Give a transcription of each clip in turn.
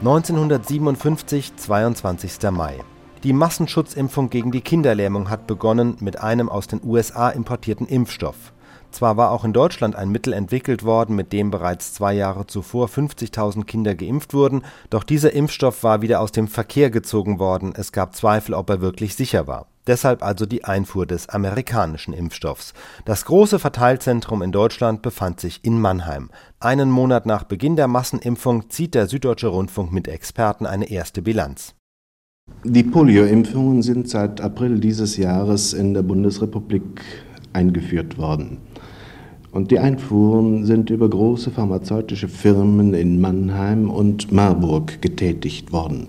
1957, 22. Mai. Die Massenschutzimpfung gegen die Kinderlähmung hat begonnen mit einem aus den USA importierten Impfstoff. Zwar war auch in Deutschland ein Mittel entwickelt worden, mit dem bereits zwei Jahre zuvor 50.000 Kinder geimpft wurden, doch dieser Impfstoff war wieder aus dem Verkehr gezogen worden, es gab Zweifel, ob er wirklich sicher war. Deshalb also die Einfuhr des amerikanischen Impfstoffs. Das große Verteilzentrum in Deutschland befand sich in Mannheim. Einen Monat nach Beginn der Massenimpfung zieht der Süddeutsche Rundfunk mit Experten eine erste Bilanz. Die Polioimpfungen sind seit April dieses Jahres in der Bundesrepublik eingeführt worden. Und die Einfuhren sind über große pharmazeutische Firmen in Mannheim und Marburg getätigt worden.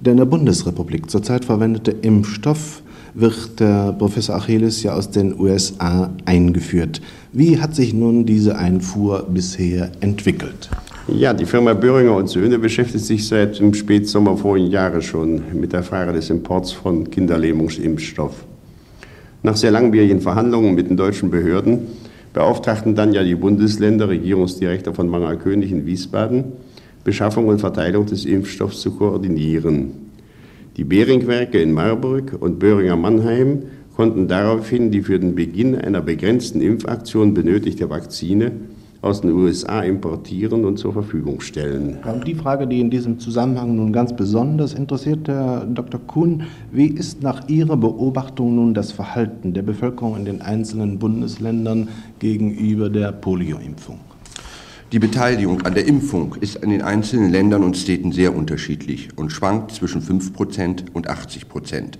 Der in der Bundesrepublik zurzeit verwendete Impfstoff wird der Professor Achilles ja aus den USA eingeführt. Wie hat sich nun diese Einfuhr bisher entwickelt? Ja, die Firma Böhringer und Söhne beschäftigt sich seit dem Spätsommer vorigen Jahres schon mit der Frage des Imports von Kinderlähmungsimpfstoff. Nach sehr langwierigen Verhandlungen mit den deutschen Behörden beauftragten dann ja die Bundesländer, Regierungsdirektor von Mangerkönig in Wiesbaden, Beschaffung und Verteilung des Impfstoffs zu koordinieren. Die Beringwerke in Marburg und Böhringer Mannheim konnten daraufhin die für den Beginn einer begrenzten Impfaktion benötigte Vakzine aus den USA importieren und zur Verfügung stellen. Und die Frage, die in diesem Zusammenhang nun ganz besonders interessiert, Herr Dr. Kuhn, wie ist nach Ihrer Beobachtung nun das Verhalten der Bevölkerung in den einzelnen Bundesländern gegenüber der Polioimpfung? Die Beteiligung an der Impfung ist in den einzelnen Ländern und Städten sehr unterschiedlich und schwankt zwischen 5% und 80%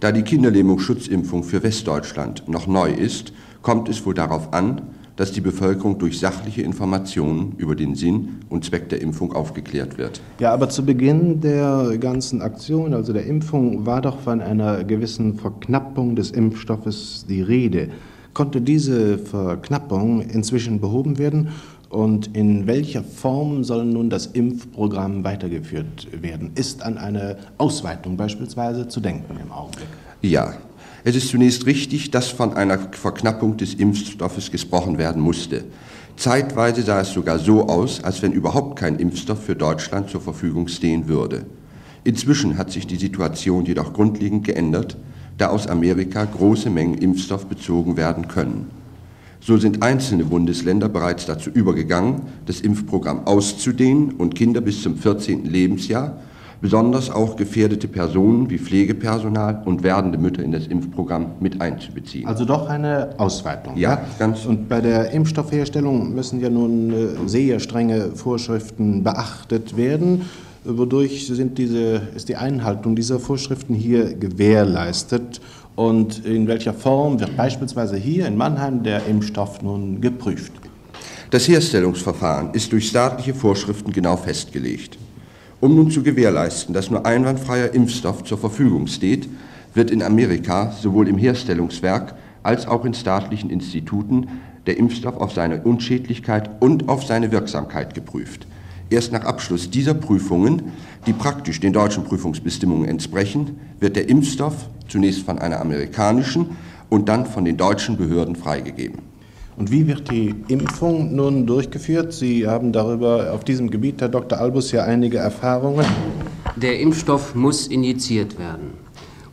Da die Kinderlähmungsschutzimpfung für Westdeutschland noch neu ist, kommt es wohl darauf an, dass die Bevölkerung durch sachliche Informationen über den Sinn und Zweck der Impfung aufgeklärt wird. Ja, aber zu Beginn der ganzen Aktion, also der Impfung, war doch von einer gewissen Verknappung des Impfstoffes die Rede. Konnte diese Verknappung inzwischen behoben werden? Und in welcher Form soll nun das Impfprogramm weitergeführt werden? Ist an eine Ausweitung beispielsweise zu denken im Augenblick? Ja, es ist zunächst richtig, dass von einer Verknappung des Impfstoffes gesprochen werden musste. Zeitweise sah es sogar so aus, als wenn überhaupt kein Impfstoff für Deutschland zur Verfügung stehen würde. Inzwischen hat sich die Situation jedoch grundlegend geändert, da aus Amerika große Mengen Impfstoff bezogen werden können. So sind einzelne Bundesländer bereits dazu übergegangen, das Impfprogramm auszudehnen und Kinder bis zum 14. Lebensjahr besonders auch gefährdete Personen wie Pflegepersonal und werdende Mütter in das Impfprogramm mit einzubeziehen. Also doch eine Ausweitung. Ja, ganz. Und bei der Impfstoffherstellung müssen ja nun äh, sehr strenge Vorschriften beachtet werden. Wodurch sind diese, ist die Einhaltung dieser Vorschriften hier gewährleistet? Und in welcher Form wird beispielsweise hier in Mannheim der Impfstoff nun geprüft? Das Herstellungsverfahren ist durch staatliche Vorschriften genau festgelegt. Um nun zu gewährleisten, dass nur einwandfreier Impfstoff zur Verfügung steht, wird in Amerika sowohl im Herstellungswerk als auch in staatlichen Instituten der Impfstoff auf seine Unschädlichkeit und auf seine Wirksamkeit geprüft. Erst nach Abschluss dieser Prüfungen, die praktisch den deutschen Prüfungsbestimmungen entsprechen, wird der Impfstoff zunächst von einer amerikanischen und dann von den deutschen Behörden freigegeben. Und wie wird die Impfung nun durchgeführt? Sie haben darüber auf diesem Gebiet, Herr Dr. Albus, ja einige Erfahrungen. Der Impfstoff muss injiziert werden.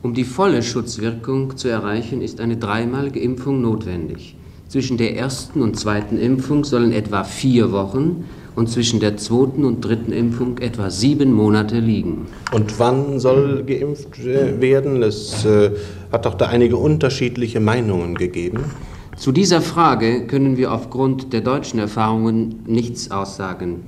Um die volle Schutzwirkung zu erreichen, ist eine dreimalige Impfung notwendig. Zwischen der ersten und zweiten Impfung sollen etwa vier Wochen und zwischen der zweiten und dritten Impfung etwa sieben Monate liegen. Und wann soll geimpft äh, werden? Es äh, hat doch da einige unterschiedliche Meinungen gegeben. Zu dieser Frage können wir aufgrund der deutschen Erfahrungen nichts aussagen.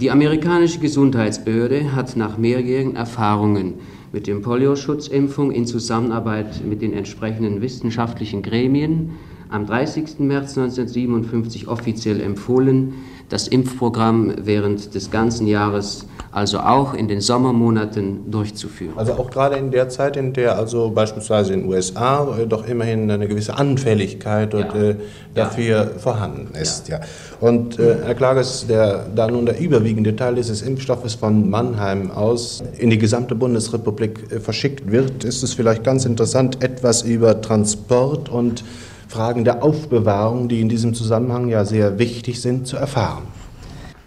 Die amerikanische Gesundheitsbehörde hat nach mehrjährigen Erfahrungen mit der Polioschutzimpfung in Zusammenarbeit mit den entsprechenden wissenschaftlichen Gremien am 30. März 1957 offiziell empfohlen, das Impfprogramm während des ganzen Jahres, also auch in den Sommermonaten, durchzuführen. Also auch gerade in der Zeit, in der also beispielsweise in den USA äh, doch immerhin eine gewisse Anfälligkeit ja. äh, dafür ja. vorhanden ist. Ja. ja. Und äh, Herr Klages, der, da nun der überwiegende Teil dieses Impfstoffes von Mannheim aus in die gesamte Bundesrepublik äh, verschickt wird, ist es vielleicht ganz interessant, etwas über Transport und Fragen der Aufbewahrung, die in diesem Zusammenhang ja sehr wichtig sind, zu erfahren.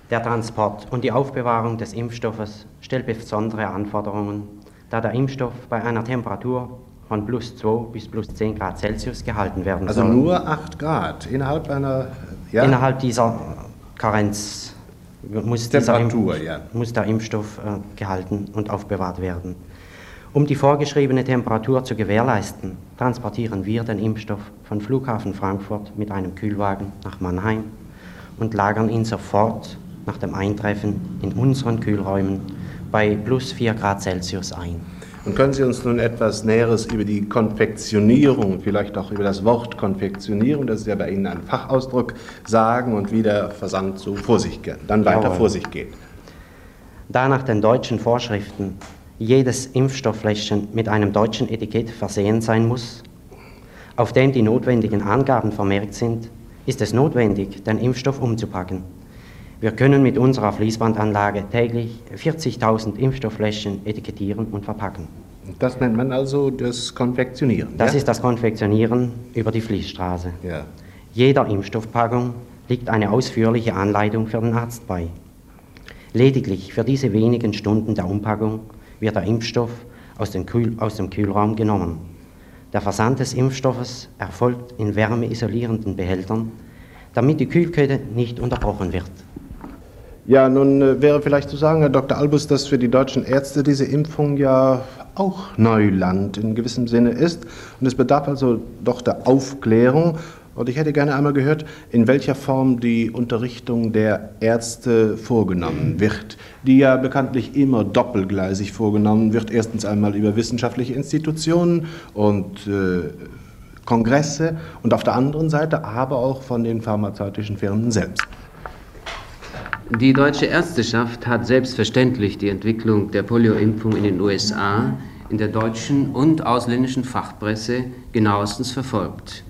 Der Transport und die Aufbewahrung des Impfstoffes stellt besondere Anforderungen, da der Impfstoff bei einer Temperatur von plus 2 bis plus 10 Grad Celsius gehalten werden also soll. Also nur 8 Grad innerhalb einer... Ja? Innerhalb dieser Karenz muss, Temperatur, ja. muss der Impfstoff äh, gehalten und aufbewahrt werden. Um die vorgeschriebene Temperatur zu gewährleisten, transportieren wir den Impfstoff von Flughafen Frankfurt mit einem Kühlwagen nach Mannheim und lagern ihn sofort nach dem Eintreffen in unseren Kühlräumen bei plus 4 Grad Celsius ein. Und können Sie uns nun etwas Näheres über die Konfektionierung, vielleicht auch über das Wort Konfektionierung, das ist ja bei Ihnen ein Fachausdruck, sagen und wie der Versand so vor sich geht, dann weiter Jawohl. vor sich geht? Da nach den deutschen Vorschriften jedes Impfstofffläschchen mit einem deutschen Etikett versehen sein muss, auf dem die notwendigen Angaben vermerkt sind, ist es notwendig, den Impfstoff umzupacken. Wir können mit unserer Fließbandanlage täglich 40.000 Impfstofffläschchen etikettieren und verpacken. Das nennt man also das Konfektionieren. Das ja? ist das Konfektionieren über die Fließstraße. Ja. Jeder Impfstoffpackung liegt eine ausführliche Anleitung für den Arzt bei. Lediglich für diese wenigen Stunden der Umpackung wird der Impfstoff aus dem, Kühl aus dem Kühlraum genommen. Der Versand des Impfstoffes erfolgt in wärmeisolierenden Behältern, damit die Kühlkette nicht unterbrochen wird. Ja, nun äh, wäre vielleicht zu sagen, Herr Dr. Albus, dass für die deutschen Ärzte diese Impfung ja auch Neuland in gewissem Sinne ist. Und es bedarf also doch der Aufklärung. Und ich hätte gerne einmal gehört, in welcher Form die Unterrichtung der Ärzte vorgenommen wird, die ja bekanntlich immer doppelgleisig vorgenommen wird. Erstens einmal über wissenschaftliche Institutionen und äh, Kongresse und auf der anderen Seite aber auch von den pharmazeutischen Firmen selbst. Die deutsche Ärzteschaft hat selbstverständlich die Entwicklung der Polioimpfung in den USA in der deutschen und ausländischen Fachpresse genauestens verfolgt.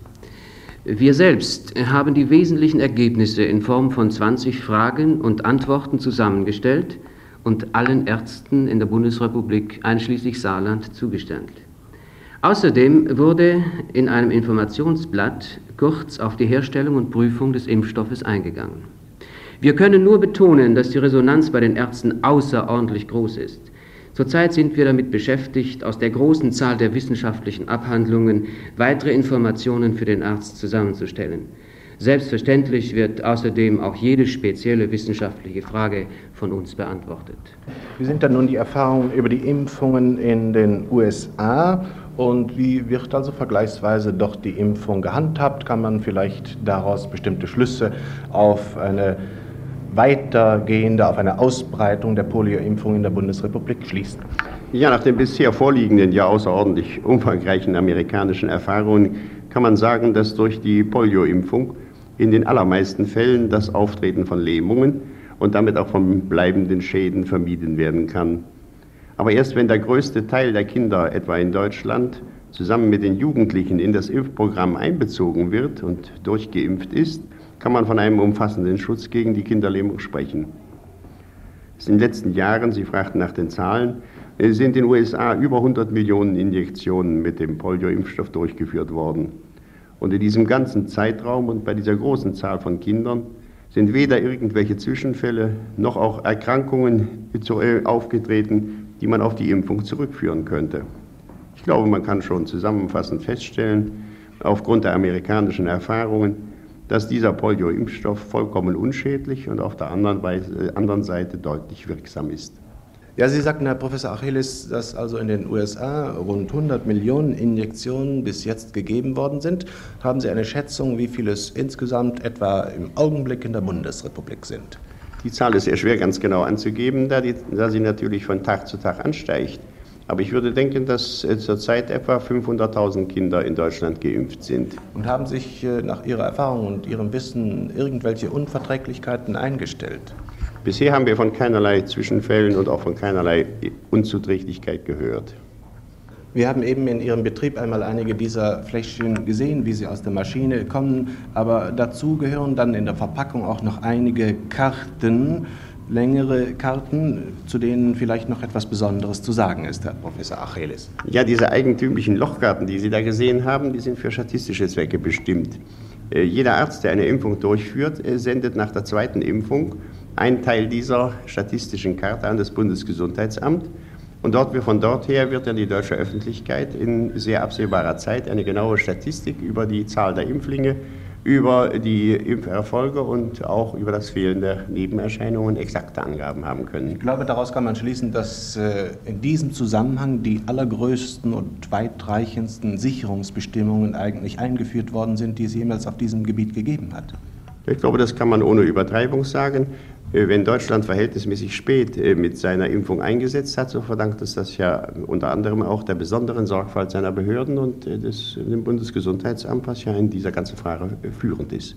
Wir selbst haben die wesentlichen Ergebnisse in Form von 20 Fragen und Antworten zusammengestellt und allen Ärzten in der Bundesrepublik einschließlich Saarland zugestellt. Außerdem wurde in einem Informationsblatt kurz auf die Herstellung und Prüfung des Impfstoffes eingegangen. Wir können nur betonen, dass die Resonanz bei den Ärzten außerordentlich groß ist. Zurzeit sind wir damit beschäftigt, aus der großen Zahl der wissenschaftlichen Abhandlungen weitere Informationen für den Arzt zusammenzustellen. Selbstverständlich wird außerdem auch jede spezielle wissenschaftliche Frage von uns beantwortet. Wie sind dann nun die Erfahrungen über die Impfungen in den USA und wie wird also vergleichsweise doch die Impfung gehandhabt? Kann man vielleicht daraus bestimmte Schlüsse auf eine weitergehende, auf eine Ausbreitung der Polioimpfung in der Bundesrepublik schließen? Ja, nach den bisher vorliegenden, ja außerordentlich umfangreichen amerikanischen Erfahrungen kann man sagen, dass durch die Polioimpfung in den allermeisten Fällen das Auftreten von Lähmungen und damit auch von bleibenden Schäden vermieden werden kann. Aber erst wenn der größte Teil der Kinder, etwa in Deutschland, zusammen mit den Jugendlichen in das Impfprogramm einbezogen wird und durchgeimpft ist, kann man von einem umfassenden Schutz gegen die Kinderlähmung sprechen. In den letzten Jahren, Sie fragten nach den Zahlen, äh, sind in den USA über 100 Millionen Injektionen mit dem Polio-Impfstoff durchgeführt worden. Und in diesem ganzen Zeitraum und bei dieser großen Zahl von Kindern sind weder irgendwelche Zwischenfälle noch auch Erkrankungen äh, aufgetreten, die man auf die Impfung zurückführen könnte. Ich glaube, man kann schon zusammenfassend feststellen, aufgrund der amerikanischen Erfahrungen, dass dieser Polio-Impfstoff vollkommen unschädlich und auf der anderen, Weise, äh, anderen Seite deutlich wirksam ist. Ja, Sie sagten, Herr Professor Achilles, dass also in den USA rund 100 Millionen Injektionen bis jetzt gegeben worden sind. Haben Sie eine Schätzung, wie viele es insgesamt etwa im Augenblick in der Bundesrepublik sind? Die Zahl ist sehr schwer ganz genau anzugeben, da, die, da sie natürlich von Tag zu Tag ansteigt. Aber ich würde denken, dass zurzeit etwa 500.000 Kinder in Deutschland geimpft sind. Und haben sich äh, nach Ihrer Erfahrung und Ihrem Wissen irgendwelche Unverträglichkeiten eingestellt? Bisher haben wir von keinerlei Zwischenfällen und auch von keinerlei Unzuträchtigkeit gehört. Wir haben eben in Ihrem Betrieb einmal einige dieser Fläschchen gesehen, wie sie aus der Maschine kommen, aber dazu gehören dann in der Verpackung auch noch einige Karten, längere Karten, zu denen vielleicht noch etwas Besonderes zu sagen ist, Herr Professor Achelis. Ja, diese eigentümlichen Lochkarten, die Sie da gesehen haben, die sind für statistische Zwecke bestimmt. Äh, jeder Arzt, der eine Impfung durchführt, äh, sendet nach der zweiten Impfung ein Teil dieser statistischen Karte an das Bundesgesundheitsamt. Und dort, von dort her wird dann die deutsche Öffentlichkeit in sehr absehbarer Zeit eine genaue Statistik über die Zahl der Impflinge, über die Impferfolge und auch über das Fehlen der Nebenerscheinungen exakte Angaben haben können. Ich glaube, daraus kann man schließen, dass äh, in diesem Zusammenhang die allergrößten und weitreichendsten Sicherungsbestimmungen eigentlich eingeführt worden sind, die es jemals auf diesem Gebiet gegeben hat. Ich glaube, das kann man ohne Übertreibung sagen. Äh, wenn Deutschland verhältnismäßig spät äh, mit seiner Impfung eingesetzt hat, so verdankt es das ja unter anderem auch der besonderen Sorgfalt seiner Behörden und äh, des, dem Bundesgesundheitsamt, was ja in dieser ganzen Frage führend ist.